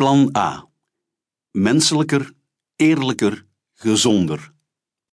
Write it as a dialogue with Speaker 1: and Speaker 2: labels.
Speaker 1: Plan A. Menselijker, eerlijker, gezonder.